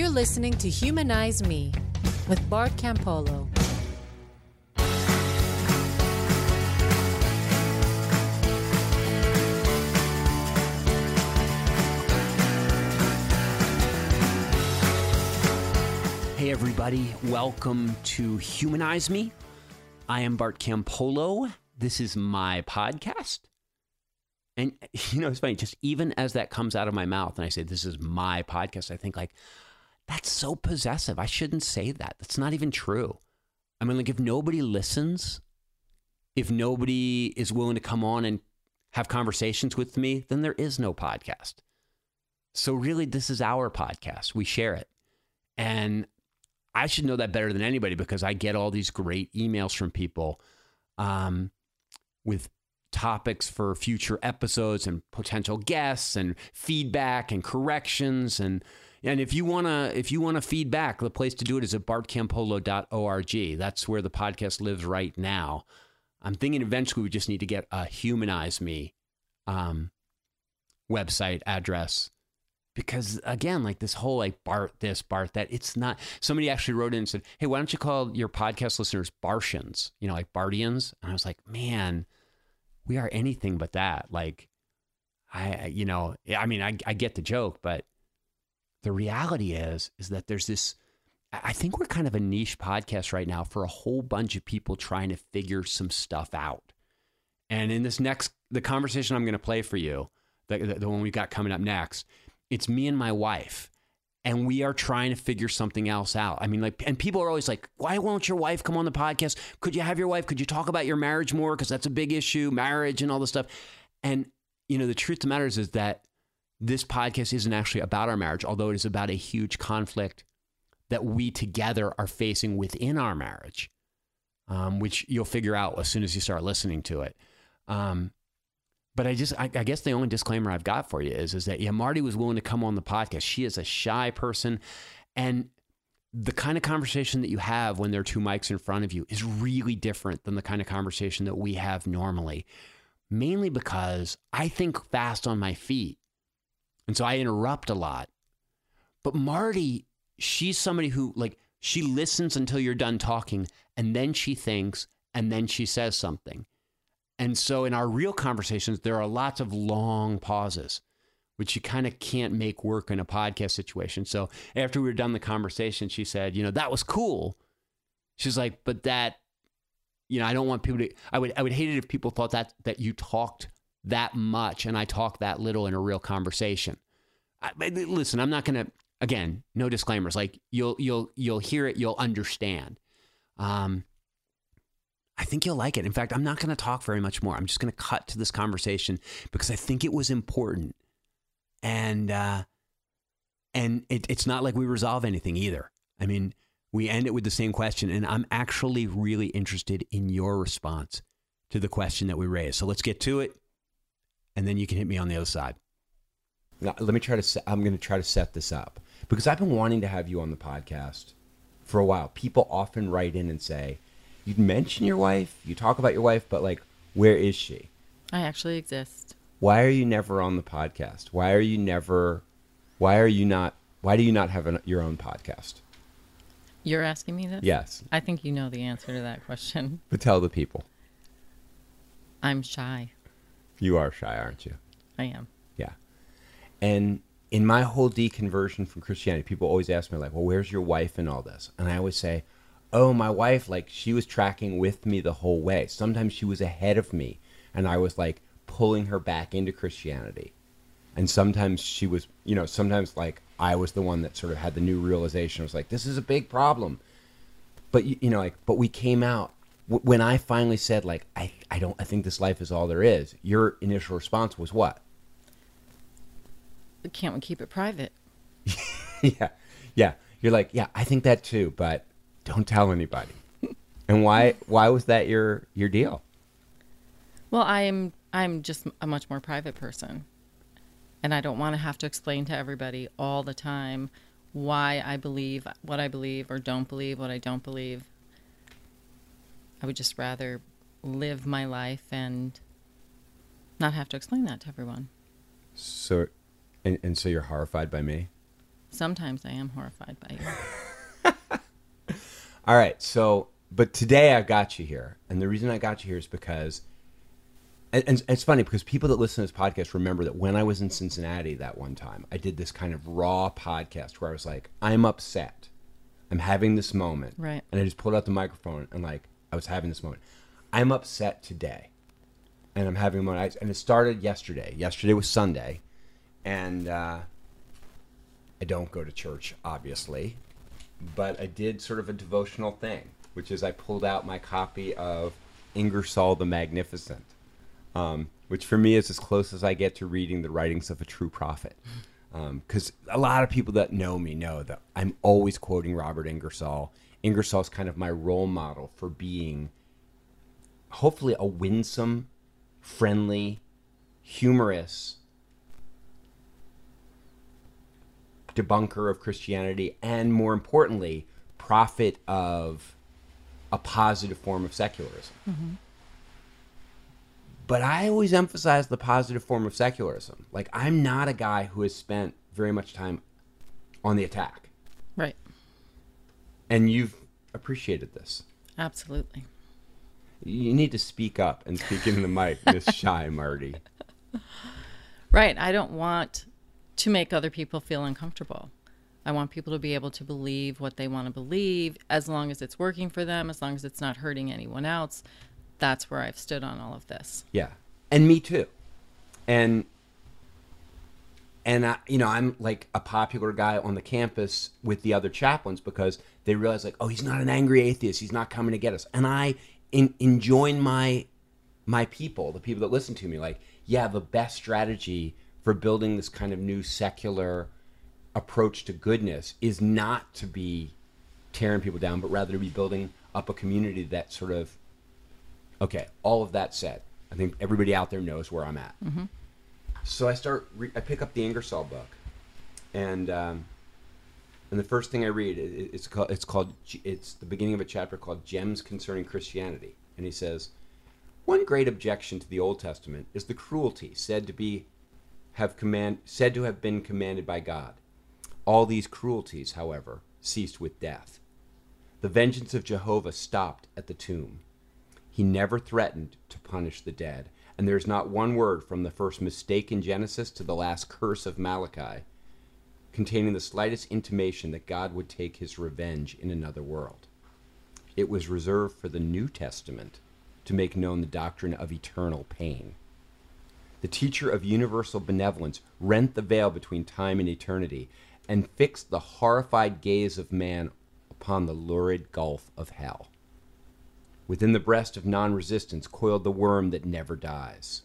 You're listening to Humanize Me with Bart Campolo. Hey, everybody, welcome to Humanize Me. I am Bart Campolo. This is my podcast. And, you know, it's funny, just even as that comes out of my mouth and I say, This is my podcast, I think, like, that's so possessive. I shouldn't say that. That's not even true. I mean, like, if nobody listens, if nobody is willing to come on and have conversations with me, then there is no podcast. So, really, this is our podcast. We share it. And I should know that better than anybody because I get all these great emails from people um, with topics for future episodes and potential guests and feedback and corrections and and if you wanna if you wanna feedback, the place to do it is at bartcampolo.org. That's where the podcast lives right now. I'm thinking eventually we just need to get a humanize me um, website address because again, like this whole like Bart this, Bart that, it's not. Somebody actually wrote in and said, "Hey, why don't you call your podcast listeners Bartians? You know, like Bardians." And I was like, "Man, we are anything but that." Like, I, you know, I mean, I, I get the joke, but the reality is, is that there's this. I think we're kind of a niche podcast right now for a whole bunch of people trying to figure some stuff out. And in this next, the conversation I'm going to play for you, the, the, the one we've got coming up next, it's me and my wife and we are trying to figure something else out. I mean, like, and people are always like, why won't your wife come on the podcast? Could you have your wife? Could you talk about your marriage more? Because that's a big issue, marriage and all this stuff. And, you know, the truth of the matter is, is that this podcast isn't actually about our marriage, although it is about a huge conflict that we together are facing within our marriage, um, which you'll figure out as soon as you start listening to it. Um, but I just, I, I, guess the only disclaimer I've got for you is, is that yeah, Marty was willing to come on the podcast. She is a shy person, and the kind of conversation that you have when there are two mics in front of you is really different than the kind of conversation that we have normally. Mainly because I think fast on my feet, and so I interrupt a lot. But Marty, she's somebody who like she listens until you're done talking, and then she thinks, and then she says something. And so in our real conversations, there are lots of long pauses, which you kind of can't make work in a podcast situation. So after we were done the conversation, she said, you know, that was cool. She's like, but that, you know, I don't want people to, I would, I would hate it if people thought that, that you talked that much and I talk that little in a real conversation. I, listen, I'm not going to, again, no disclaimers. Like you'll, you'll, you'll hear it, you'll understand. Um, I think you'll like it. In fact, I'm not going to talk very much more. I'm just going to cut to this conversation because I think it was important, and uh, and it, it's not like we resolve anything either. I mean, we end it with the same question, and I'm actually really interested in your response to the question that we raised. So let's get to it, and then you can hit me on the other side. Now, let me try to. Set, I'm going to try to set this up because I've been wanting to have you on the podcast for a while. People often write in and say you mention your wife, you talk about your wife, but like, where is she? I actually exist. Why are you never on the podcast? Why are you never? Why are you not? Why do you not have an, your own podcast? You're asking me this? Yes. I think you know the answer to that question. But tell the people. I'm shy. You are shy, aren't you? I am. Yeah. And in my whole deconversion from Christianity, people always ask me, like, well, where's your wife and all this? And I always say, oh, my wife, like she was tracking with me the whole way. Sometimes she was ahead of me, and I was like pulling her back into Christianity. And sometimes she was, you know, sometimes like I was the one that sort of had the new realization. I was like, this is a big problem. But you, you know, like, but we came out when I finally said, like, I, I don't, I think this life is all there is. Your initial response was what? Can't we keep it private? yeah, yeah. You're like, yeah, I think that too, but don't tell anybody. and why why was that your your deal? Well, I'm I'm just a much more private person. And I don't want to have to explain to everybody all the time why I believe what I believe or don't believe what I don't believe. I would just rather live my life and not have to explain that to everyone. So and, and so you're horrified by me? Sometimes I am horrified by you. All right. So, but today I got you here, and the reason I got you here is because, and, and it's funny because people that listen to this podcast remember that when I was in Cincinnati that one time, I did this kind of raw podcast where I was like, "I'm upset, I'm having this moment," Right. And I just pulled out the microphone and like I was having this moment. I'm upset today, and I'm having a moment. And it started yesterday. Yesterday was Sunday, and uh, I don't go to church, obviously but I did sort of a devotional thing, which is I pulled out my copy of Ingersoll the Magnificent, um, which for me is as close as I get to reading the writings of a true prophet. Because a lot of people that know me know that I'm always quoting Robert Ingersoll. Ingersoll's kind of my role model for being hopefully a winsome, friendly, humorous, debunker of Christianity and more importantly, prophet of a positive form of secularism. Mm-hmm. But I always emphasize the positive form of secularism. Like, I'm not a guy who has spent very much time on the attack. And you've appreciated this. Absolutely. You need to speak up and speak into the mic, Miss Shy Marty. Right. I don't want to make other people feel uncomfortable. I want people to be able to believe what they want to believe as long as it's working for them, as long as it's not hurting anyone else. That's where I've stood on all of this. Yeah, and me too. And and I, you know, I'm like a popular guy on the campus with the other chaplains because they realize like, oh, he's not an angry atheist. He's not coming to get us. And I in, my my people, the people that listen to me, like, yeah, the best strategy for building this kind of new secular approach to goodness is not to be tearing people down, but rather to be building up a community that sort of Okay, all of that said, I think everybody out there knows where I'm at. Mm-hmm. So I start, re- I pick up the Ingersoll book, and um, and the first thing I read, it, it- it's called, it's called, it's the beginning of a chapter called "Gems Concerning Christianity," and he says, one great objection to the Old Testament is the cruelty said to be, have command, said to have been commanded by God. All these cruelties, however, ceased with death. The vengeance of Jehovah stopped at the tomb. He never threatened to punish the dead, and there is not one word from the first mistake in Genesis to the last curse of Malachi containing the slightest intimation that God would take his revenge in another world. It was reserved for the New Testament to make known the doctrine of eternal pain. The teacher of universal benevolence rent the veil between time and eternity and fixed the horrified gaze of man upon the lurid gulf of hell. Within the breast of non resistance coiled the worm that never dies.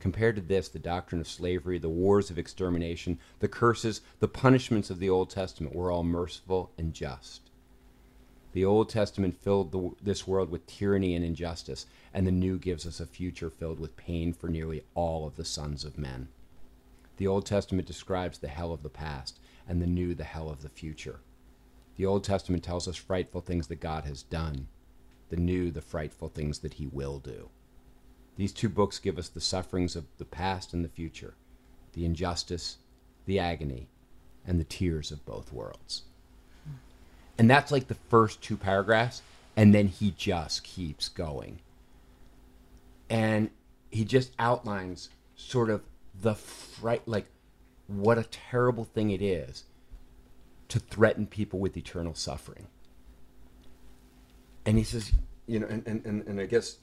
Compared to this, the doctrine of slavery, the wars of extermination, the curses, the punishments of the Old Testament were all merciful and just. The Old Testament filled the, this world with tyranny and injustice, and the New gives us a future filled with pain for nearly all of the sons of men. The Old Testament describes the hell of the past, and the New the hell of the future. The Old Testament tells us frightful things that God has done, the New the frightful things that He will do. These two books give us the sufferings of the past and the future, the injustice, the agony, and the tears of both worlds. And that's like the first two paragraphs, and then he just keeps going. And he just outlines sort of the fright, like what a terrible thing it is to threaten people with eternal suffering. And he says, you know, and, and, and, I guess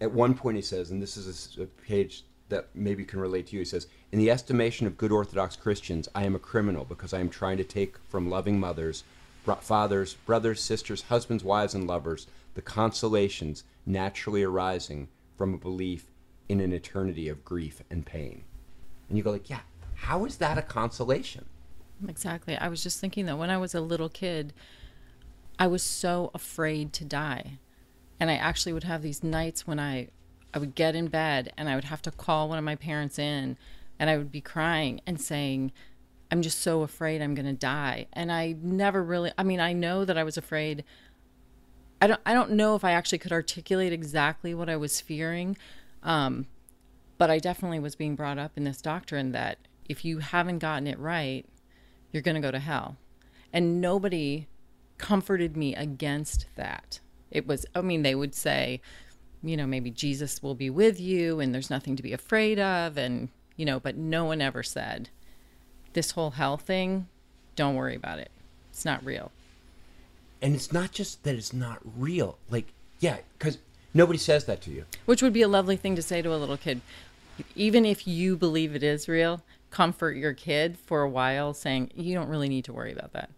at one point he says, and this is a page that maybe can relate to you, he says, In the estimation of good Orthodox Christians, I am a criminal because I am trying to take from loving mothers, fathers, brothers, sisters, husbands, wives, and lovers the consolations naturally arising from a belief in an eternity of grief and pain. And you go like, yeah, how is that a consolation? Exactly. I was just thinking that when I was a little kid, I was so afraid to die. And I actually would have these nights when I I would get in bed and I would have to call one of my parents in and I would be crying and saying I'm just so afraid I'm going to die. And I never really I mean, I know that I was afraid I don't I don't know if I actually could articulate exactly what I was fearing. Um, but I definitely was being brought up in this doctrine that if you haven't gotten it right, you're going to go to hell. And nobody comforted me against that. It was, I mean, they would say, you know, maybe Jesus will be with you and there's nothing to be afraid of. And, you know, but no one ever said, this whole hell thing, don't worry about it. It's not real. And it's not just that it's not real. Like, yeah, because nobody says that to you. Which would be a lovely thing to say to a little kid. Even if you believe it is real, comfort your kid for a while saying, you don't really need to worry about that.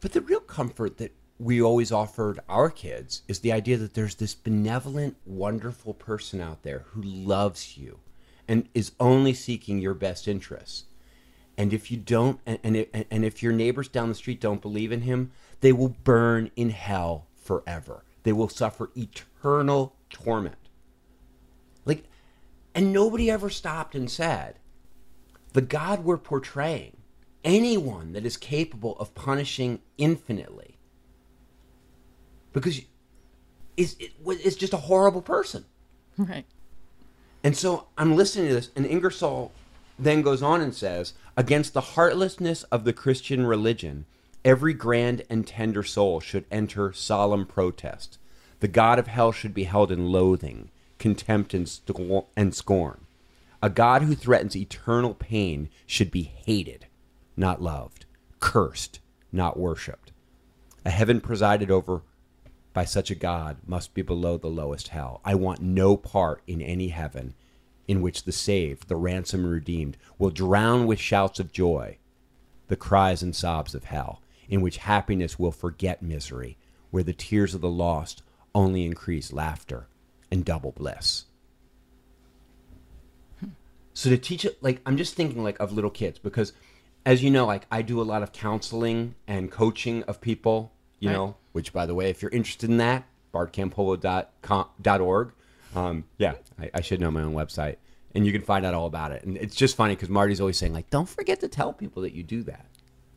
But the real comfort that we always offered our kids is the idea that there's this benevolent, wonderful person out there who loves you and is only seeking your best interests. And if you don't, and, and, and if your neighbors down the street don't believe in him, they will burn in hell forever. They will suffer eternal torment. Like, and nobody ever stopped and said, the God we're portraying, anyone that is capable of punishing infinitely, because is it, is just a horrible person. Right. And so I'm listening to this, and Ingersoll then goes on and says, Against the heartlessness of the Christian religion, every grand and tender soul should enter solemn protest. The God of hell should be held in loathing, contempt, and, and scorn. A God who threatens eternal pain should be hated, not loved, cursed, not worshipped. A heaven presided over by such a God must be below the lowest hell. I want no part in any heaven in which the saved, the ransomed redeemed, will drown with shouts of joy the cries and sobs of hell, in which happiness will forget misery, where the tears of the lost only increase laughter and double bliss. So to teach it, like I'm just thinking like of little kids because, as you know, like I do a lot of counseling and coaching of people. You Right. know, which by the way, if you're interested in that, bartcampolo.org. Um, yeah, I, I should know my own website, and you can find out all about it. And it's just funny because Marty's always saying like, don't forget to tell people that you do that,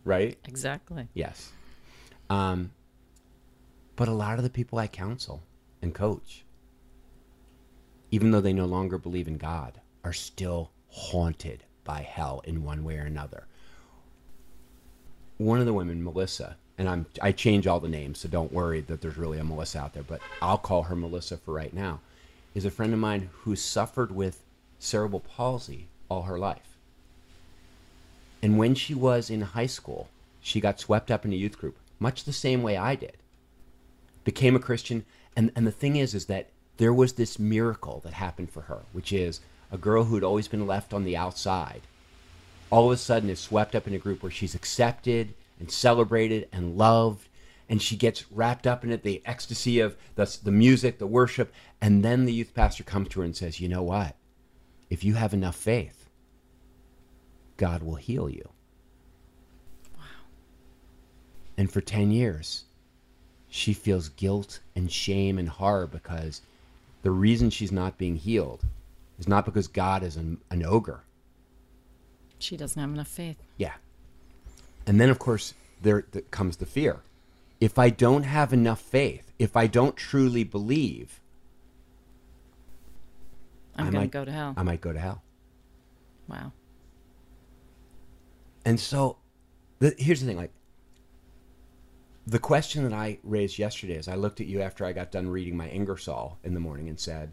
right? Exactly. Yes. Um, but a lot of the people I counsel and coach, even though they no longer believe in God, are still haunted by hell in one way or another. One of the women, Melissa, and I'm I change all the names, so don't worry that there's really a Melissa out there, but I'll call her Melissa for right now, is a friend of mine who suffered with cerebral palsy all her life. And when she was in high school, she got swept up in a youth group, much the same way I did. Became a Christian, and, and the thing is, is that there was this miracle that happened for her, which is a girl who had always been left on the outside, all of a sudden is swept up in a group where she's accepted and celebrated and loved, and she gets wrapped up in it, the ecstasy of the, the music, the worship, and then the youth pastor comes to her and says, "You know what? If you have enough faith, God will heal you." Wow. And for 10 years, she feels guilt and shame and horror because the reason she's not being healed is not because God is an, an ogre. She doesn't have enough faith. Yeah. And then, of course, there, there comes the fear. If I don't have enough faith, if I don't truly believe, I'm going to go to hell. I might go to hell. wow. And so, the, here's the thing: like, the question that I raised yesterday is, I looked at you after I got done reading my Ingersoll in the morning and said,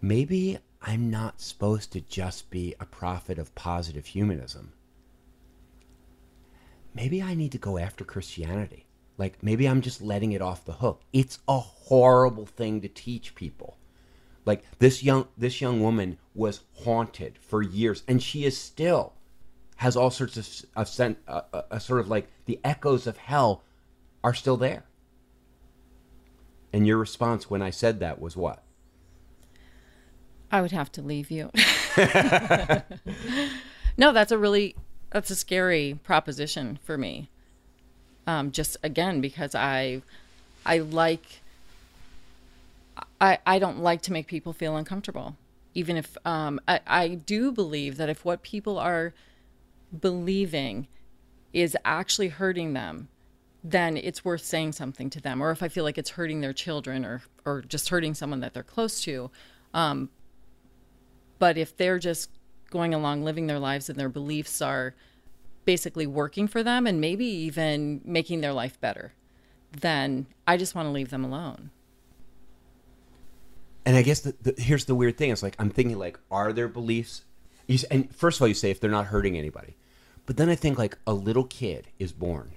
maybe I'm not supposed to just be a prophet of positive humanism. Maybe I need to go after Christianity. Like, maybe I'm just letting it off the hook. It's a horrible thing to teach people. Like this young this young woman was haunted for years, and she is still has all sorts of of sen- uh, uh, uh, sort of like the echoes of hell are still there. And your response when I said that was what? I would have to leave you. no, that's a really that's a scary proposition for me. Um, just again because I I like I I don't like to make people feel uncomfortable. Even if um, I, I do believe that if what people are believing is actually hurting them, then it's worth saying something to them. Or if I feel like it's hurting their children or or just hurting someone that they're close to, um, but if they're just going along living their lives and their beliefs are basically working for them and maybe even making their life better, then I just want to leave them alone. And I guess the, the, here's the weird thing. It's like I'm thinking like, are there beliefs? You, and first of all, you say if they're not hurting anybody, but then I think like a little kid is born,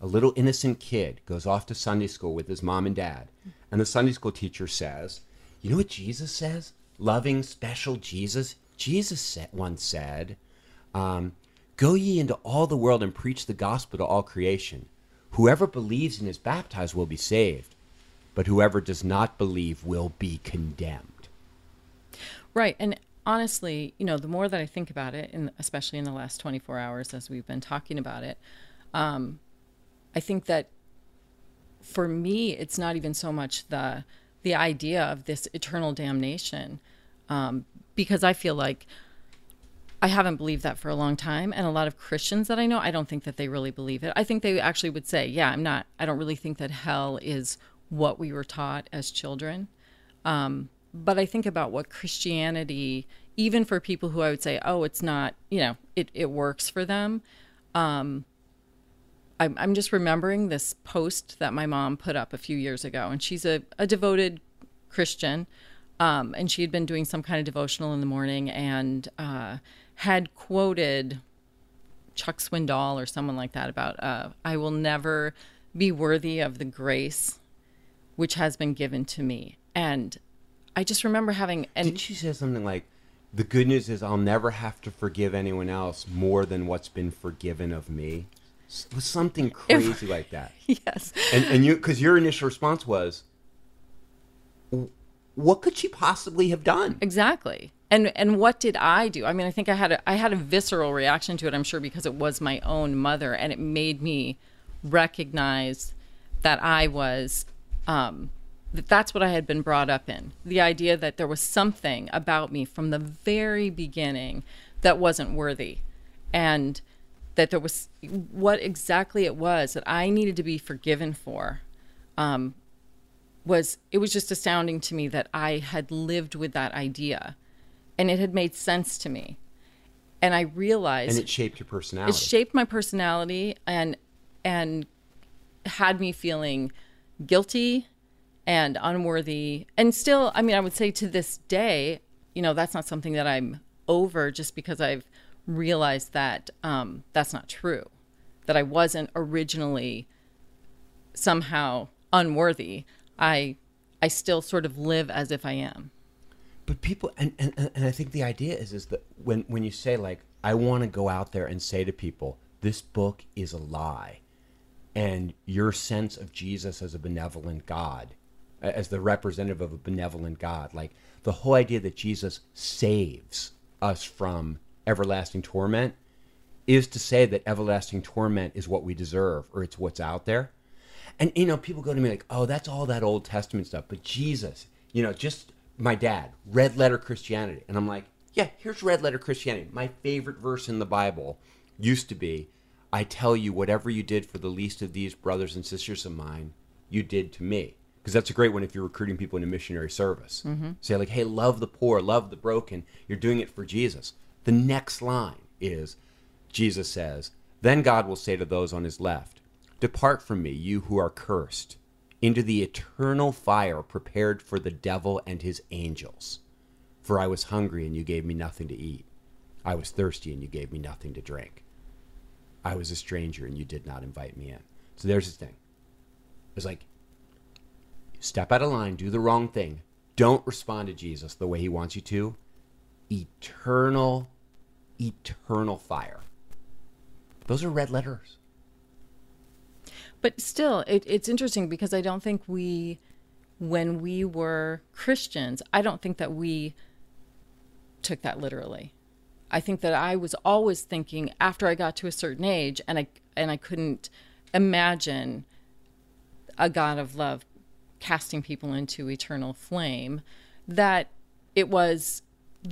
a little innocent kid goes off to Sunday school with his mom and dad, and the Sunday school teacher says, "You know what Jesus says? Loving, special Jesus. Jesus once said, um, "Go ye into all the world and preach the gospel to all creation. Whoever believes and is baptized will be saved." but whoever does not believe will be condemned. Right. And honestly, you know, the more that I think about it, and especially in the last 24 hours as we've been talking about it, um, I think that for me, it's not even so much the the idea of this eternal damnation, um, because I feel like I haven't believed that for a long time, and a lot of Christians that I know, I don't think that they really believe it. I think they actually would say, "Yeah, I'm not. I don't really think that hell is what we were taught as children." Um, but I think about what Christianity, even for people who I would say, "Oh, it's not," you know, it it works for them. Um, I'm, I'm just remembering this post that my mom put up a few years ago, and she's a, a devoted Christian, um, and she had been doing some kind of devotional in the morning and uh, had quoted Chuck Swindoll or someone like that about, uh, "I will never be worthy of the grace which has been given to me," and I just remember having and Did she say something like, "The good news is I'll never have to forgive anyone else more than what's been forgiven of me"? Was something crazy like that? yes, And and you because your initial response was, "What could she possibly have done?" Exactly. And and what did I do? I mean, I think I had a I had a visceral reaction to it. I'm sure because it was my own mother, and it made me recognize that I was um, that that's what I had been brought up in. The idea that there was something about me from the very beginning that wasn't worthy, and that there was what exactly it was that I needed to be forgiven for um, was it was just astounding to me that I had lived with that idea and it had made sense to me. And I realized And it shaped your personality. it shaped my personality and and had me feeling guilty and unworthy and still i mean i would say to this day you know that's not something that i'm over just because i've realized that um, that's not true that i wasn't originally somehow unworthy. I i still sort of live as if i am. But people, and, and, and I think the idea is, is that when, when you say, like, I want to go out there and say to people, this book is a lie, and your sense of Jesus as a benevolent God, as the representative of a benevolent God, like the whole idea that Jesus saves us from everlasting torment is to say that everlasting torment is what we deserve or it's what's out there. And you know, people go to me like, "Oh, that's all that Old Testament stuff." But Jesus, you know, just my dad, red letter Christianity, and I'm like, "Yeah, here's red letter Christianity." My favorite verse in the Bible used to be, "I tell you, whatever you did for the least of these brothers and sisters of mine, you did to me." Because that's a great one if you're recruiting people into missionary service. Mm-hmm. Say like, "Hey, love the poor, love the broken. You're doing it for Jesus." The next line is, Jesus says, Then God will say to those on his left, Depart from me, you who are cursed, into the eternal fire prepared for the devil and his angels. For I was hungry, and you gave me nothing to eat. I was thirsty, and you gave me nothing to drink. I was a stranger, and you did not invite me in. So there's this thing. It's like, step out of line, do the wrong thing. Don't respond to Jesus the way he wants you to. Eternal, eternal fire. Those are red letters. but still it, it's interesting because i don't think we when we were christians i don't think that we took that literally i think that i was always thinking after i got to a certain age and i and i couldn't imagine a god of love casting people into eternal flame that it was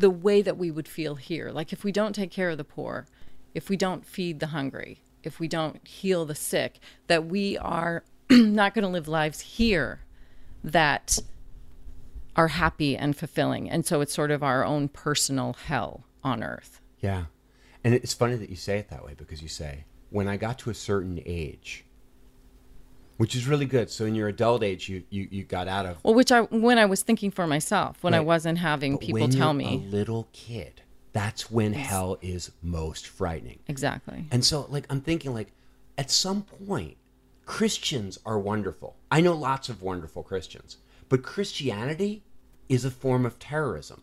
the way that we would feel here. Like if we don't take care of the poor if we don't feed the hungry if we don't heal the sick that we are not going to live lives here that are happy and fulfilling. And so it's sort of our own personal hell on earth. Yeah. And it's funny that you say it that way because you say, when I got to a certain age, which is really good. So in your adult age, you you, you got out of Well, which I when I was thinking for myself, when I wasn't having But people when tell me a little kid. That's when hell is most frightening. exactly. And so, like, I'm thinking, like, at some point, Christians are wonderful. I know lots of wonderful Christians, but Christianity is a form of terrorism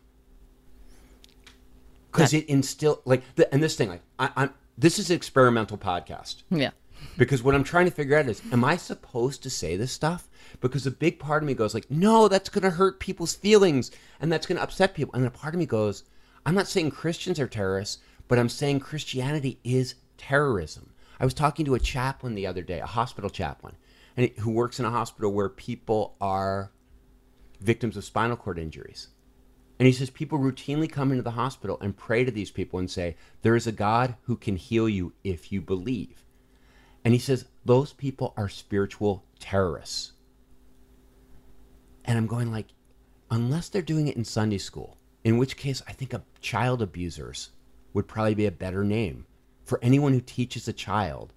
because it instill like, the, and this thing, like, I, I'm this is an experimental podcast Yeah. Because what I'm trying to figure out is, am I supposed to say this stuff? Because a big part of me goes like, no, that's going to hurt people's feelings and that's going to upset people. And a part of me goes, I'm not saying Christians are terrorists, but I'm saying Christianity is terrorism. I was talking to a chaplain the other day, a hospital chaplain, and who works in a hospital where people are victims of spinal cord injuries. And he says people routinely come into the hospital and pray to these people and say, There is a God who can heal you if you believe. And he says, Those people are spiritual terrorists. And I'm going like, unless they're doing it in Sunday school, in which case I think a child abusers would probably be a better name for anyone who teaches a child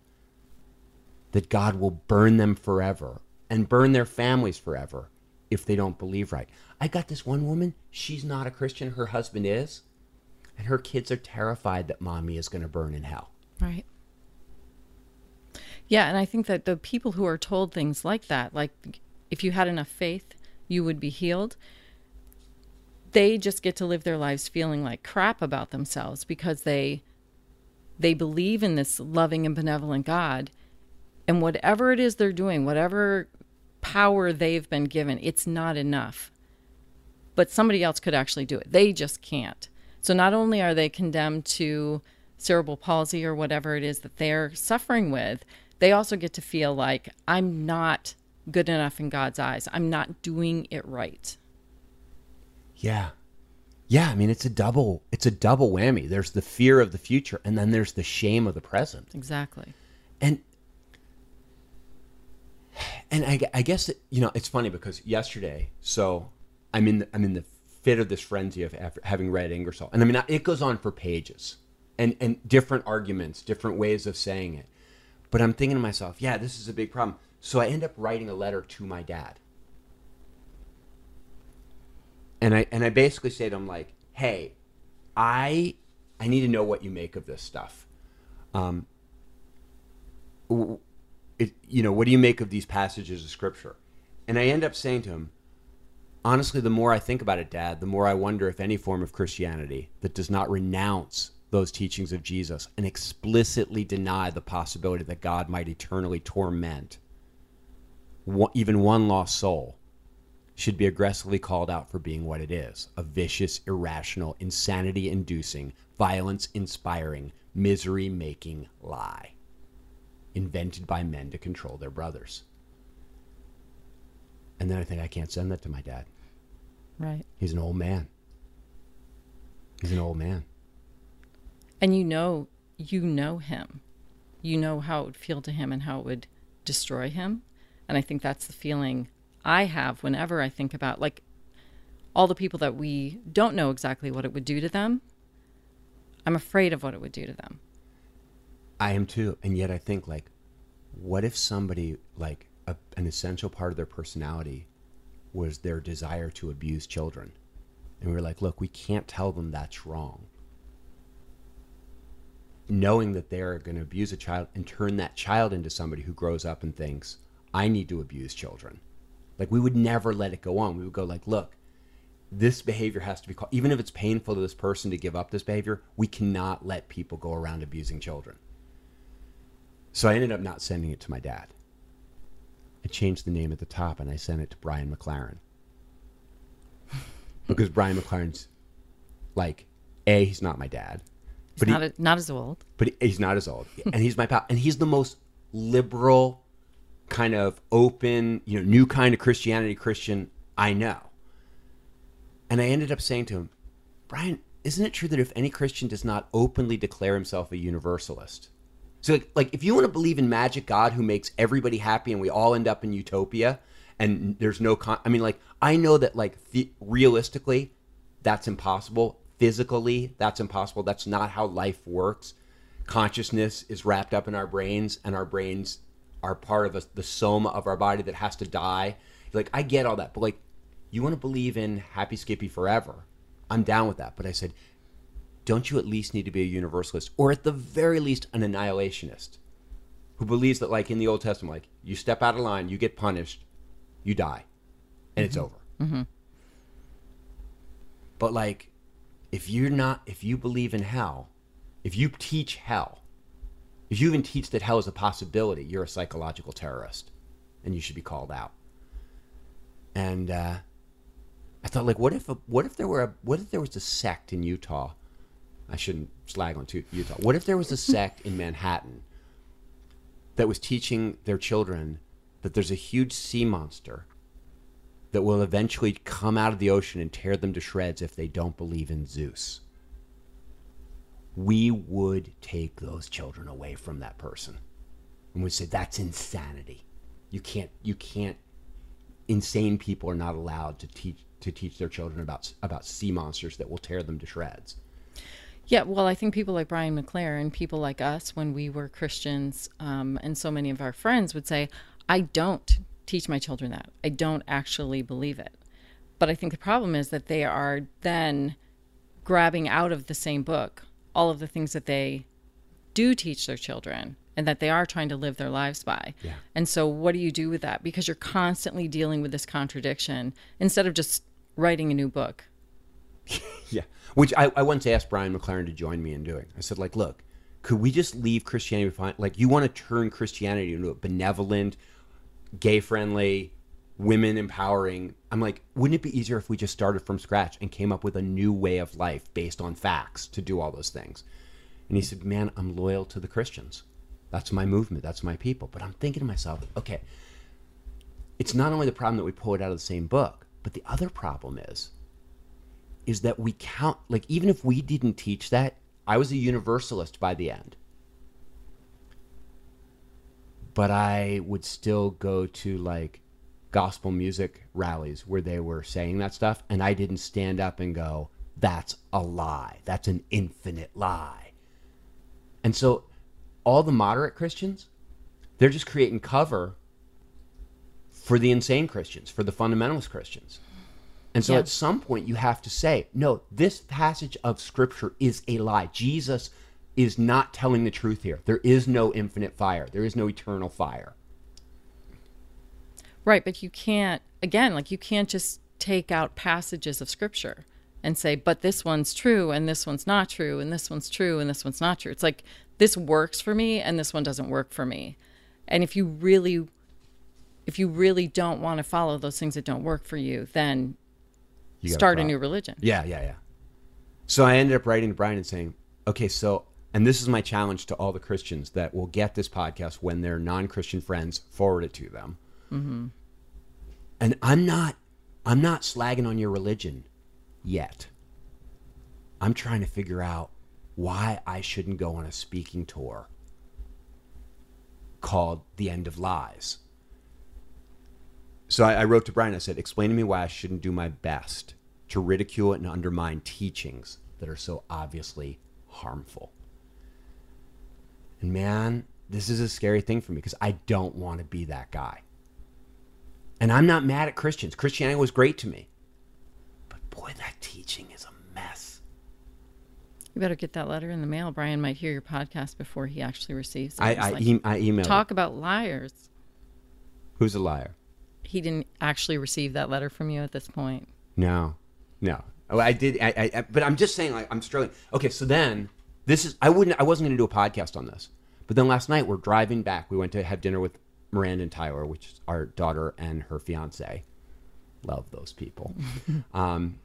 that God will burn them forever and burn their families forever if they don't believe right. I got this one woman, she's not a Christian, her husband is, and her kids are terrified that mommy is going to burn in hell. Right. Yeah, and I think that the people who are told things like that, like if you had enough faith, you would be healed, they just get to live their lives feeling like crap about themselves because they they believe in this loving and benevolent God and whatever it is they're doing, whatever power they've been given, it's not enough. But somebody else could actually do it. They just can't. So not only are they condemned to cerebral palsy or whatever it is that they're suffering with, they also get to feel like I'm not good enough in God's eyes. I'm not doing it right. Yeah. Yeah, I mean it's a double it's a double whammy. There's the fear of the future and then there's the shame of the present. Exactly. And and I, I guess that, you know it's funny because yesterday, so I'm in the, I'm in the fit of this frenzy of after having read Ingersoll, and I mean it goes on for pages, and and different arguments, different ways of saying it, but I'm thinking to myself, yeah, this is a big problem. So I end up writing a letter to my dad, and I and I basically say to him like, hey, I I need to know what you make of this stuff. Um, it, you know, what do you make of these passages of scripture? And I end up saying to him, honestly, the more I think about it, Dad, the more I wonder if any form of Christianity that does not renounce those teachings of Jesus and explicitly deny the possibility that God might eternally torment one, even one lost soul should be aggressively called out for being what it is a vicious, irrational, insanity inducing, violence inspiring, misery making lie invented by men to control their brothers. And then I think I can't send that to my dad. Right. He's an old man. He's an old man. And you know you know him. You know how it would feel to him and how it would destroy him. And I think that's the feeling I have whenever I think about like all the people that we don't know exactly what it would do to them. I'm afraid of what it would do to them. I am too. And yet I think like, what if somebody like a, an essential part of their personality was their desire to abuse children? And we were like, look, we can't tell them that's wrong. Knowing that they're going to abuse a child and turn that child into somebody who grows up and thinks, I need to abuse children. Like we would never let it go on. We would go like, look, this behavior has to be called, even if it's painful to this person to give up this behavior, we cannot let people go around abusing children. So I ended up not sending it to my dad. I changed the name at the top and I sent it to Brian McLaren. because Brian McLaren's like, A, he's not my dad. He's But he- not a, not as old. but he- he's not as old, and he's my pal, and he's the most liberal, kind of open, you know, new kind of Christianity Christian I know. And I ended up saying to him, Brian, isn't it true that if any Christian does not openly declare himself a universalist, so like, like if you want to believe in magic God who makes everybody happy and we all end up in utopia, and there's no con, I mean, like I know that like the- realistically, that's impossible. Physically that's impossible. That's not how life works. Consciousness is wrapped up in our brains, and our brains are part of a, the soma of our body that has to die. Like I get all that, but like you want to believe in Happy Skippy forever, I'm down with that. But I said, don't you at least need to be a universalist, or at the very least an annihilationist, who believes that like in the Old Testament, like you step out of line, you get punished, you die, and it's mm-hmm. over. Mm-hmm. But like, if you're not, if you believe in hell, if you teach hell, if you even teach that hell is a possibility, you're a psychological terrorist, and you should be called out. And uh, I thought, like, what if, a, what if there were, a, what if there was a sect in Utah? I shouldn't slag on to Utah. What if there was a sect in Manhattan that was teaching their children that there's a huge sea monster that will eventually come out of the ocean and tear them to shreds if they don't believe in Zeus. We would take those children away from that person. And we say that's insanity. You can't you can't insane people are not allowed to teach to teach their children about about sea monsters that will tear them to shreds. Yeah, well, I think people like Brian McLaren, and people like us, when we were Christians, um, and so many of our friends would say, I don't teach my children that. I don't actually believe it. But I think the problem is that they are then grabbing out of the same book all of the things that they do teach their children and that they are trying to live their lives by. Yeah. And so, what do you do with that? Because you're constantly dealing with this contradiction instead of just writing a new book. Yeah. Which I, I once asked Brian McLaren to join me in doing. I said, like, look, could we just leave Christianity behind? Like, you want to turn Christianity into a benevolent, gay friendly, women empowering. I'm like, wouldn't it be easier if we just started from scratch and came up with a new way of life based on facts to do all those things? And he said, man, I'm loyal to the Christians. That's my movement. That's my people. But I'm thinking to myself, okay, it's not only the problem that we pull it out of the same book, but the other problem is is that we count like even if we didn't teach that i was a universalist by the end but i would still go to like gospel music rallies where they were saying that stuff and i didn't stand up and go that's a lie that's an infinite lie and so all the moderate christians they're just creating cover for the insane christians for the fundamentalist christians and so Yeah. at some point you have to say, no, this passage of scripture is a lie. Jesus is not telling the truth here. There is no infinite fire. There is no eternal fire. Right, but you can't again, like you can't just take out passages of scripture and say, but this one's true and this one's not true and this one's true and this one's not true. It's like this works for me and this one doesn't work for me. And if you really if you really don't want to follow those things that don't work for you, then You start a problem. new religion. Yeah, yeah, yeah. So I ended up writing to Brian and saying, okay, so, and this is my challenge to all the Christians that will get this podcast when their non Christian friends forward it to them. Mm-hmm. And I'm not, I'm not slagging on your religion yet. I'm trying to figure out why I shouldn't go on a speaking tour called The End of Lies. So I, I wrote to Brian. I said, "Explain to me why I shouldn't do my best to ridicule and undermine teachings that are so obviously harmful." And man, this is a scary thing for me because I don't want to be that guy. And I'm not mad at Christians. Christianity was great to me, but boy, that teaching is a mess. You better get that letter in the mail. Brian might hear your podcast before he actually receives it. I I, like, e- I emailed. talk about liars. Who's a liar? He didn't actually receive that letter from you at this point. No, no. Oh, I did. I, I, I, but I'm just saying, like, I'm struggling. Okay, so then this is. I wouldn't. I wasn't going to do a podcast on this. But then last night we're driving back. We went to have dinner with Miranda and Tyler, which is our daughter and her fiance. Love those people. um,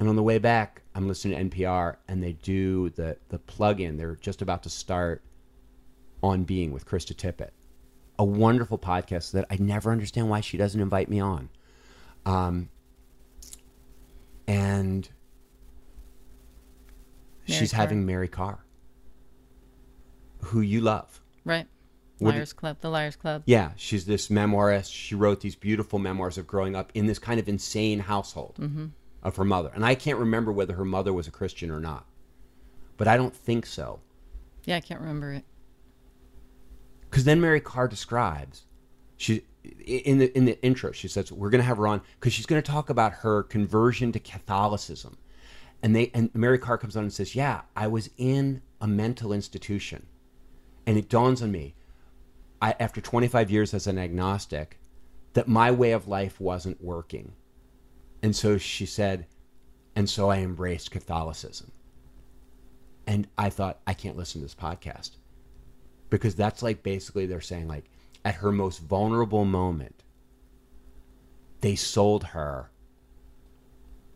and on the way back, I'm listening to NPR, and they do the the plug-in. They're just about to start on Being with Krista Tippett, a wonderful podcast that I never understand why she doesn't invite me on. Um, and Mary she's having Mary Karr, who you love. Right. What did- Liars Club, the Liars Club. Yeah, she's this memoirist. She wrote these beautiful memoirs of growing up in this kind of insane household. Mm-hmm. of her mother. And I can't remember whether her mother was a Christian or not. But I don't think so. Yeah, I can't remember it. Because then Mary Karr describes, she in the in the intro, she says we're going to have her on because she's going to talk about her conversion to Catholicism, and they and Mary Karr comes on and says, "Yeah, I was in a mental institution, and it dawns on me, I, after 25 years as an agnostic, that my way of life wasn't working, and so she said, and so I embraced Catholicism." And I thought, I can't listen to this podcast. Because that's like basically they're saying like at her most vulnerable moment they sold her.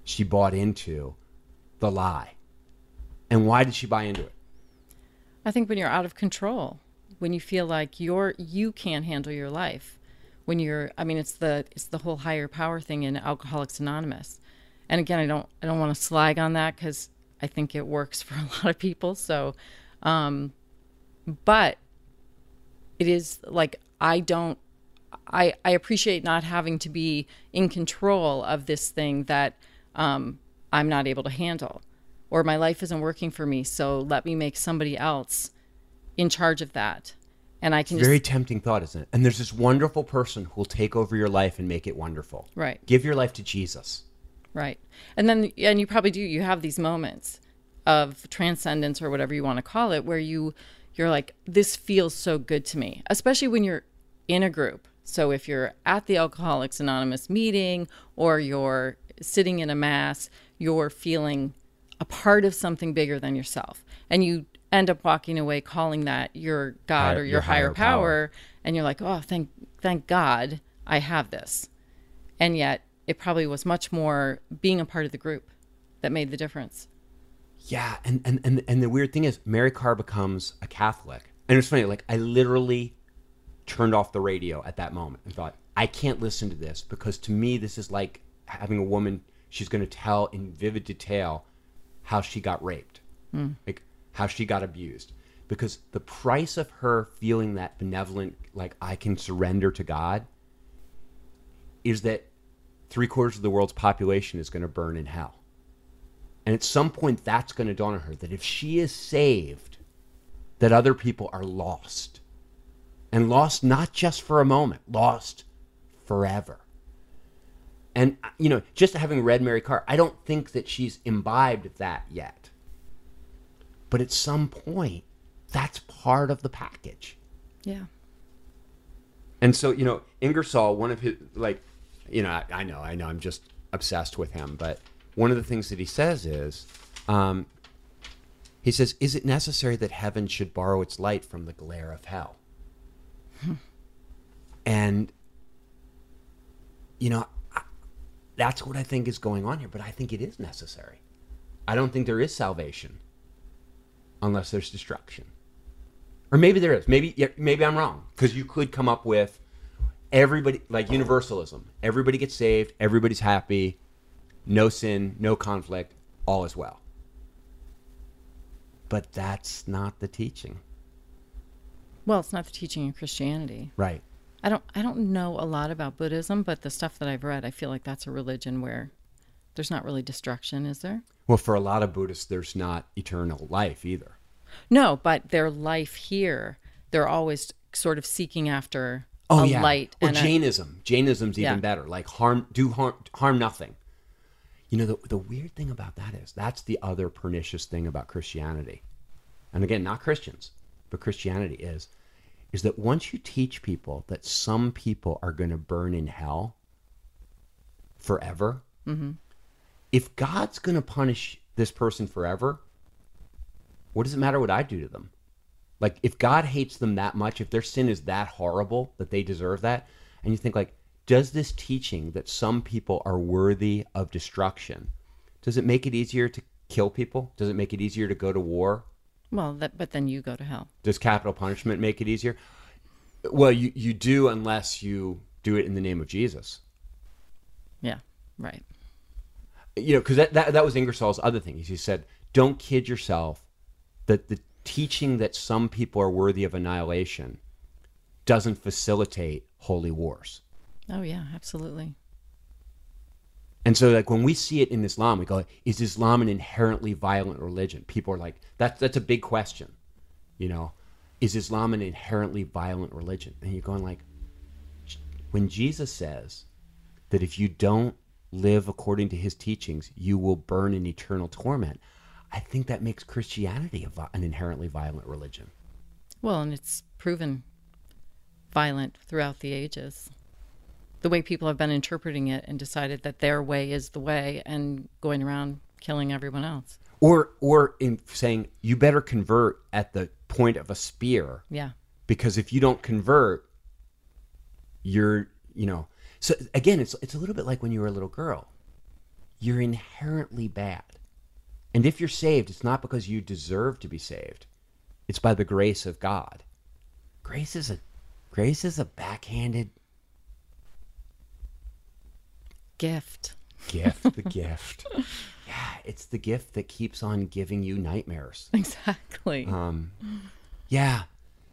She bought into the lie and why did she buy into it I think when you're out of control, when you feel like you're you can't handle your life, when you're I mean it's the it's the whole higher power thing in Alcoholics Anonymous. And again, I don't I don't want to slag on that cuz I think it works for a lot of people. So um but it is like I don't I I appreciate not having to be in control of this thing that um I'm not able to handle or my life isn't working for me so let me make somebody else in charge of that. And i can just very tempting thought isn't it? And there's this wonderful person who will take over your life and make it wonderful. Right. Give your life to jesus. Right. And then and you probably do you have these moments of transcendence or whatever you want to call it where you you're like this feels so good to me. Especially when you're in a group. So if you're at the alcoholics anonymous meeting or you're sitting in a mass you're feeling a part of something bigger than yourself and you end up walking away calling that your god Higher- or your, your higher, higher power, power. and you're like oh thank thank god i have this and yet it probably was much more being a part of the group that made the difference Yeah, and, and, and, and the weird thing is, Mary Karr becomes a Catholic. And it's funny, like, I literally turned off the radio at that moment and thought, I can't listen to this because to me, this is like having a woman, she's going to tell in vivid detail how she got raped, hmm. like, how she got abused. Because the price of her feeling that benevolent, like, I can surrender to God, is that three quarters of the world's population is going to burn in hell. And at some point, that's going to dawn on her that if she is saved, that other people are lost. And lost not just for a moment, lost forever. And, you know, just having read Mary Karr, I don't think that she's imbibed that yet. But at some point, that's part of the package. yeah And so, you know, Ingersoll, one of his, like, you know, I, I know, I know, I'm just obsessed with him, but one of the things that he says is, um, he says, Is it necessary that heaven should borrow its light from the glare of hell? and, you know, that's what I think is going on here, but I think it is necessary. I don't think there is salvation unless there's destruction. Or maybe there is. Maybe yeah, maybe I'm wrong because you could come up with everybody like universalism. Everybody gets saved. Everybody's happy. No sin, no conflict. All is well. But that's not the teaching, well it's not the teaching of christianity right? I don't i don't know a lot about buddhism but the stuff that i've read i feel like that's a religion where there's not really destruction is there Well, for a lot of Buddhists, there's not eternal life either. No, but their life here, they're always sort of seeking after Oh a yeah. light Or and a- Jainism. Jainism's even Yeah. better. Like harm, do harm, harm nothing. You know, the, the weird thing about that is that's the other pernicious thing about Christianity. And again, not Christians, but Christianity is, is that once you teach people that some people are going to burn in hell forever, mm-hmm. if God's going to punish this person forever, what does it matter what I do to them? Like, if God hates them that much, if their sin is that horrible that they deserve that, and you think, like, does this teaching that some people are worthy of destruction, does it make it easier to kill people? Does it make it easier to go to war? Well, that, but then you go to hell. Does capital punishment make it easier? Well, you, you do unless you do it in the name of Jesus. Yeah, right. you know, because that, that that was Ingersoll's other thing. He said, "Don't kid yourself that the teaching that some people are worthy of annihilation doesn't facilitate holy wars." Oh yeah, absolutely. And so, like when we see it in Islam, we go, "Is Islam an inherently violent religion?" People are like, "That's that's a big question." You know, is Islam an inherently violent religion? And you're going like, when Jesus says that if you don't live according to His teachings, you will burn in eternal torment. I think that makes Christianity an inherently violent religion. Well, and it's proven violent throughout the ages. The way people have been interpreting it and decided that their way is the way and going around killing everyone else. Or, or in saying you better convert at the point of a spear. Yeah. because if you don't convert you're you know so again it's it's a little bit like when you were a little girl. You're inherently bad. And if you're saved it's not because you deserve to be saved. It's by the grace of god. Grace is a grace is a backhanded Gift. gift the gift yeah it's the gift that keeps on giving you nightmares Exactly. Um, yeah.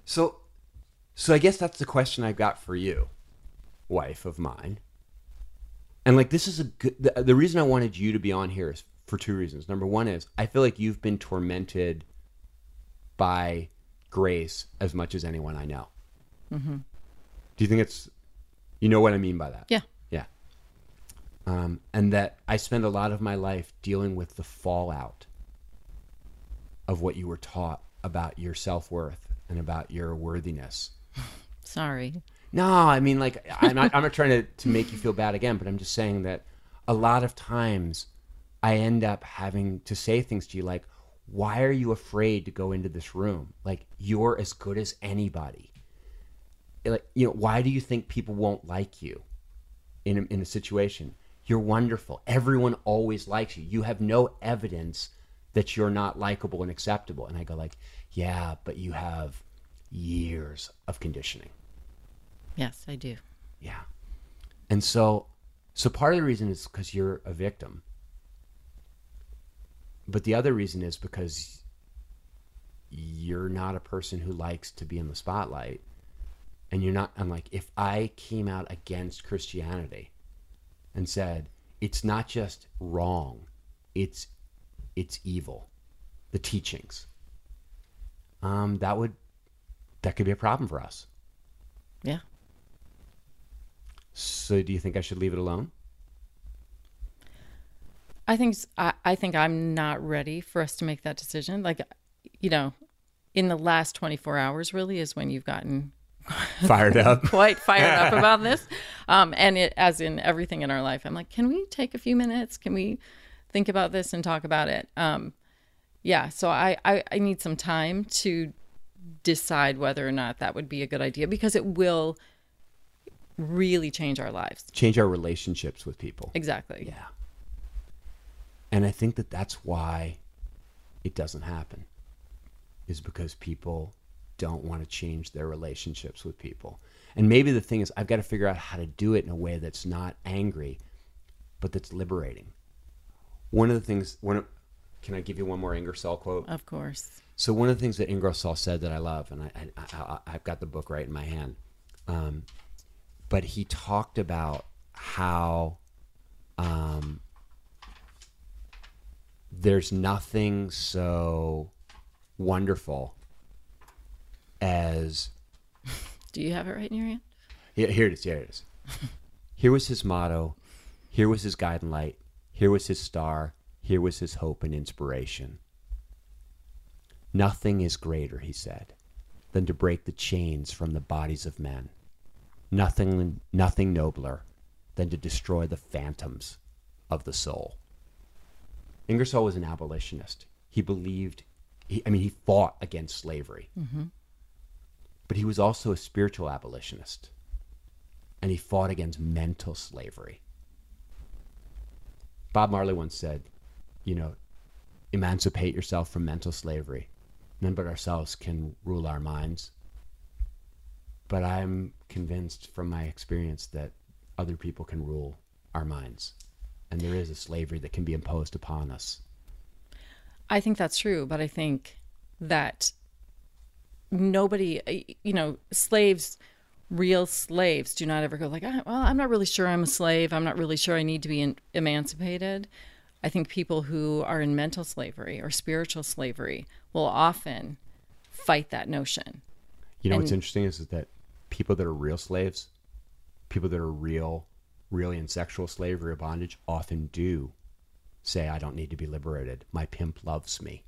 So, so I guess that's the question I've got for you, wife of mine. And like, this is a good. The, the reason I wanted you to be on here is for two reasons. Number one is I feel like you've been tormented by grace as much as anyone I know. Mm-hmm. Do you think it's? You know what I mean by that? yeah. Um, and that I spend a lot of my life dealing with the fallout of what you were taught about your self worth and about your worthiness. Sorry. No, I mean, like, I'm not, I'm not trying to, to make you feel bad again, but I'm just saying that a lot of times I end up having to say things to you like, why are you afraid to go into this room? Like, you're as good as anybody. Like, you know, why do you think people won't like you in a, in a situation? You're wonderful. Everyone always likes you. You have no evidence that you're not likable and acceptable. And I go like, yeah, but you have years of conditioning. Yes, I do. Yeah. And so so part of the reason is because you're a victim. But the other reason is because you're not a person who likes to be in the spotlight. And you're not I'm like if I came out against Christianity and said it's not just wrong, it's it's evil. The teachings. Um that would that could be a problem for us. Yeah. So do you think I should leave it alone? I think I, I think I'm not ready for us to make that decision. Like, you know, in the last 24 hours, really is when you've gotten Fired up. quite fired up about this. Um, and it, as in everything in our life, I'm like, can we take a few minutes? Can we think about this and talk about it? Um, yeah. So I, I, I need some time to decide whether or not that would be a good idea because it will really change our lives. Change our relationships with people. Exactly. Yeah. And I think that that's why it doesn't happen, is because people don't want to change their relationships with people. And maybe the thing is, I've got to figure out how to do it in a way that's not angry, but that's liberating. One of the things, one of, can I give you one more Ingersoll quote? Of course. So one of the things that Ingersoll said that I love, and I, I, I I've got the book right in my hand, um, but he talked about how um, there's nothing so wonderful as Do you have it right in your hand? here, here it is. Here it is. Here was his motto. Here was his guiding light. Here was his star. Here was his hope and inspiration. Nothing is greater, he said, than to break the chains from the bodies of men. Nothing, nothing nobler than to destroy the phantoms of the soul. Ingersoll was an abolitionist. He believed, he, I mean, he fought against slavery mm-hmm. But he was also a spiritual abolitionist and he fought against mental slavery. Bob Marley once said, you know, emancipate yourself from mental slavery. None but ourselves can rule our minds. But I'm convinced from my experience that other people can rule our minds. And there is a slavery that can be imposed upon us. I think that's true, but I think that nobody, you know, slaves real slaves do not ever go like, "Ah, well, I'm not really sure I'm a slave. I'm not really sure I need to be in- emancipated. I think people who are in mental slavery or spiritual slavery will often fight that notion. You know what's interesting is, is that people that are real slaves, people that are real, really in sexual slavery or bondage, often do say, I don't need to be liberated. My pimp loves me.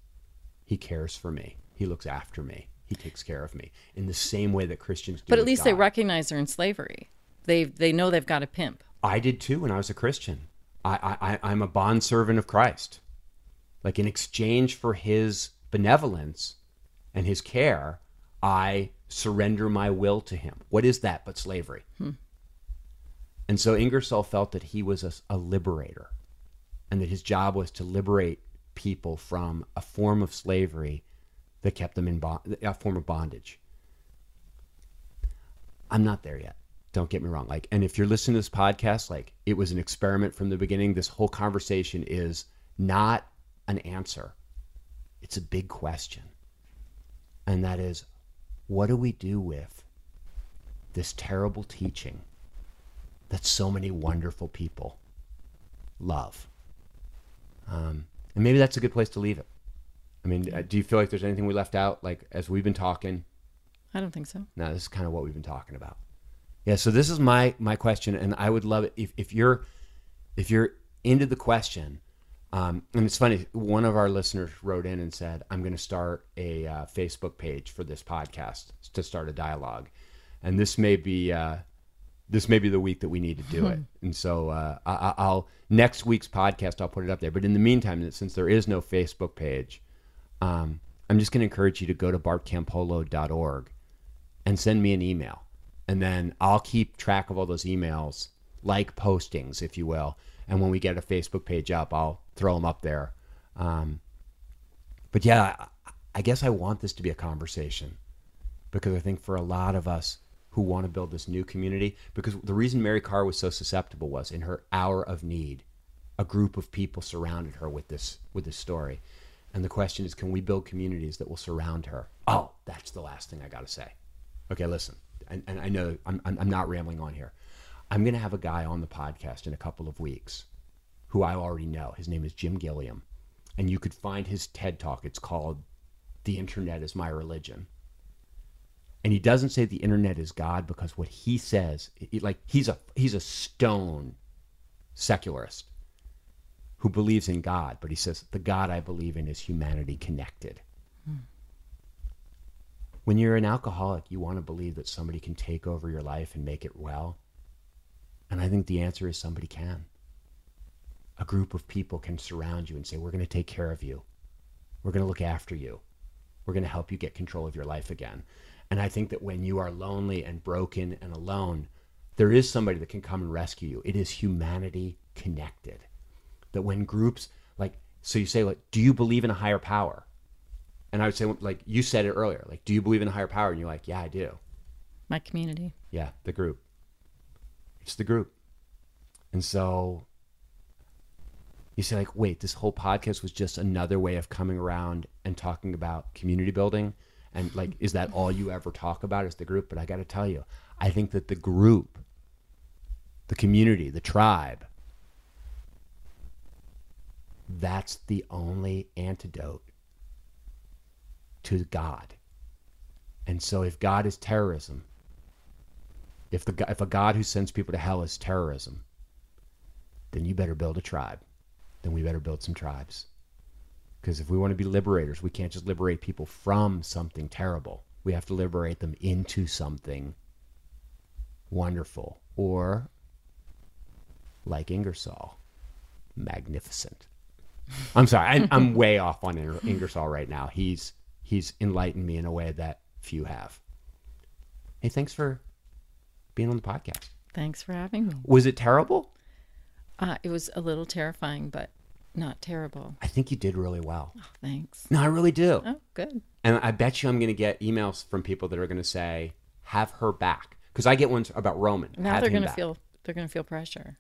He cares for me. He looks after me. He takes care of me. In the same way that Christians do. But at least they recognize they're in slavery. They they know they've got a pimp. I did too when I was a Christian. I, I, I- I'm a bondservant of Christ. Like in exchange for his benevolence and his care, I surrender my will to him. What is that but slavery? Hmm. And so Ingersoll felt that he was a, a liberator and that his job was to liberate people from a form of slavery that kept them in bond, a form of bondage. I'm not there yet. Don't get me wrong. Like, and if you're listening to this podcast, like it was an experiment from the beginning. This whole conversation is not an answer. It's a big question. And that is, what do we do with this terrible teaching that so many wonderful people love? Um, and maybe that's a good place to leave it. I mean, uh, do you feel like there's anything we left out? Like, as we've been talking, I don't think so. no, this is kind of what we've been talking about. Yeah, so this is my my question, and I would love it if, if you're if you're into the question. Um, and it's funny, one of our listeners wrote in and said, "I'm going to start a uh, Facebook page for this podcast to start a dialogue," and this may be uh, this may be the week that we need to do it. And so uh, I, I- I'll next week's podcast I'll put it up there. But in the meantime, since there is no Facebook page, um, I'm just going to encourage you to go to bartcampolo.org and send me an email. And then I'll keep track of all those emails, like postings, if you will. And when we get a Facebook page up, I'll throw them up there. Um, but yeah, I, I guess I want this to be a conversation because I think for a lot of us who want to build this new community, because the reason Mary Karr was so susceptible was in her hour of need, a group of people surrounded her with this with this story. And the question is, can we build communities that will surround her? Oh, that's the last thing I got to say. Okay, listen, and, and I know I'm, I'm not rambling on here. I'm going to have a guy on the podcast in a couple of weeks who I already know. His name is Jim Gilliam. And you could find his TED talk. It's called The Internet is My Religion. And he doesn't say the internet is God because what he says, he- like he's a he's a stone secularist who believes in God, but he says the God I believe in is humanity connected. When you're an alcoholic, you want to believe that somebody can take over your life and make it well. And I think the answer is somebody can. A group of people can surround you and say, We're going to take care of you. We're going to look after you. We're going to help you get control of your life again. And I think that when you are lonely and broken and alone, there is somebody that can come and rescue you. It is humanity connected. That when groups, like, so you say, like, do you believe in a higher power? And I would say, like, you said it earlier, like, do you believe in a higher power? And you're like, yeah, I do. My community. Yeah, the group. It's the group. And so you say, like, wait, this whole podcast was just another way of coming around and talking about community building. And like, is that all you ever talk about is the group? But I got to tell you, I think that the group, the community, the tribe, that's the only antidote to God. And so if God is terrorism, if the if a God who sends people to hell is terrorism, then you better build a tribe. Then we better build some tribes. Because if we want to be liberators, we can't just liberate people from something terrible. We have to liberate them into something wonderful or like Ingersoll, magnificent. I'm sorry, I'm, I'm way off on Ingersoll right now. He's he's enlightened me in a way that few have. Hey, thanks for being on the podcast. Thanks for having me. Was it terrible? Uh, it was a little terrifying, but not terrible. I think you did really well. Thanks. No, I really do. Oh, good. And I bet you I'm going to get emails from people that are going to say, "Have her back," because I get ones about Roman. Now they're going to feel they're going to feel pressure.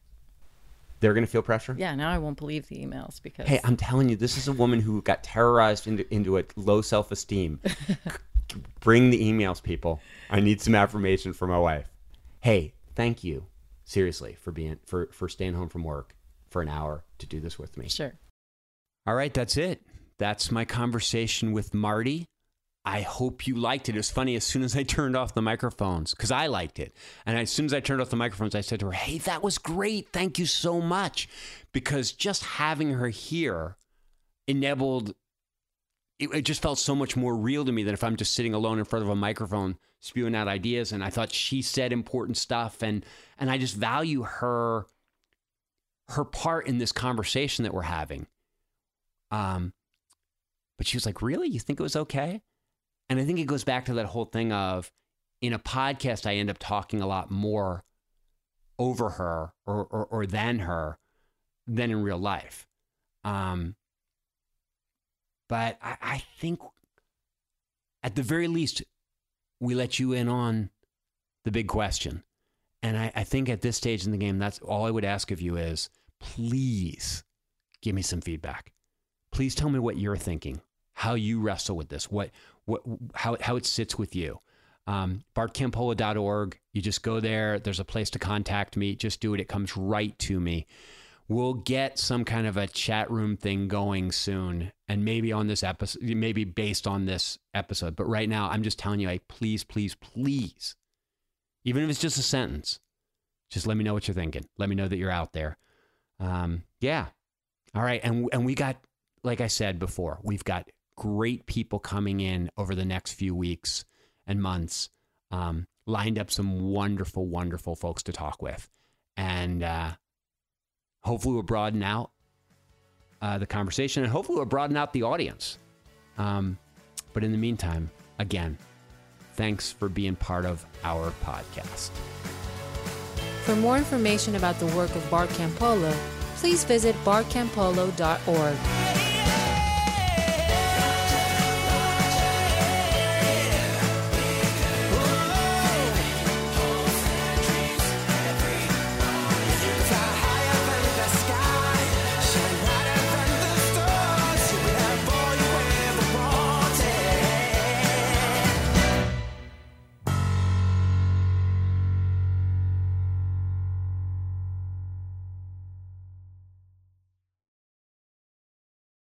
They're going to feel pressure. Yeah. Now I won't believe the emails because Hey, I'm telling you, this is a woman who got terrorized into into a low self esteem. Bring the emails, people. I need some affirmation from my wife. Hey, thank you, seriously, for being for for staying home from work for an hour to do this with me. Sure. All right, that's it. That's my conversation with Marty. I hope you liked it. It was funny as soon as I turned off the microphones because I liked it. And as soon as I turned off the microphones, I said to her, Hey, that was great. Thank you so much. Because just having her here enabled, it, it just felt so much more real to me than if I'm just sitting alone in front of a microphone spewing out ideas. And I thought she said important stuff. And, and I just value her, her part in this conversation that we're having. Um, but she was like, Really? You think it was okay? And I think it goes back to that whole thing of in a podcast, I end up talking a lot more over her or, or, or than her than in real life. Um, but I, I think at the very least, we let you in on the big question. And I, I think at this stage in the game, that's all I would ask of you is please give me some feedback. Please tell me what you're thinking, how you wrestle with this, what, what, how, how it sits with you. Um, bartcampolo.org. You just go there. There's a place to contact me. Just do it. It comes right to me. We'll get some kind of a chat room thing going soon, and maybe on this episode, maybe based on this episode. But right now, I'm just telling you, like, please, please, please, even if it's just a sentence, just let me know what you're thinking. Let me know that you're out there. Um, yeah. All right. And and we got, like I said before, we've got great people coming in over the next few weeks and months. Um, lined up some wonderful, wonderful folks to talk with, and uh, hopefully we'll broaden out uh, the conversation, and hopefully we'll broaden out the audience. Um, but in the meantime, again, thanks for being part of our podcast. For more information about the work of Bart Campolo, please visit bartcampolo.org.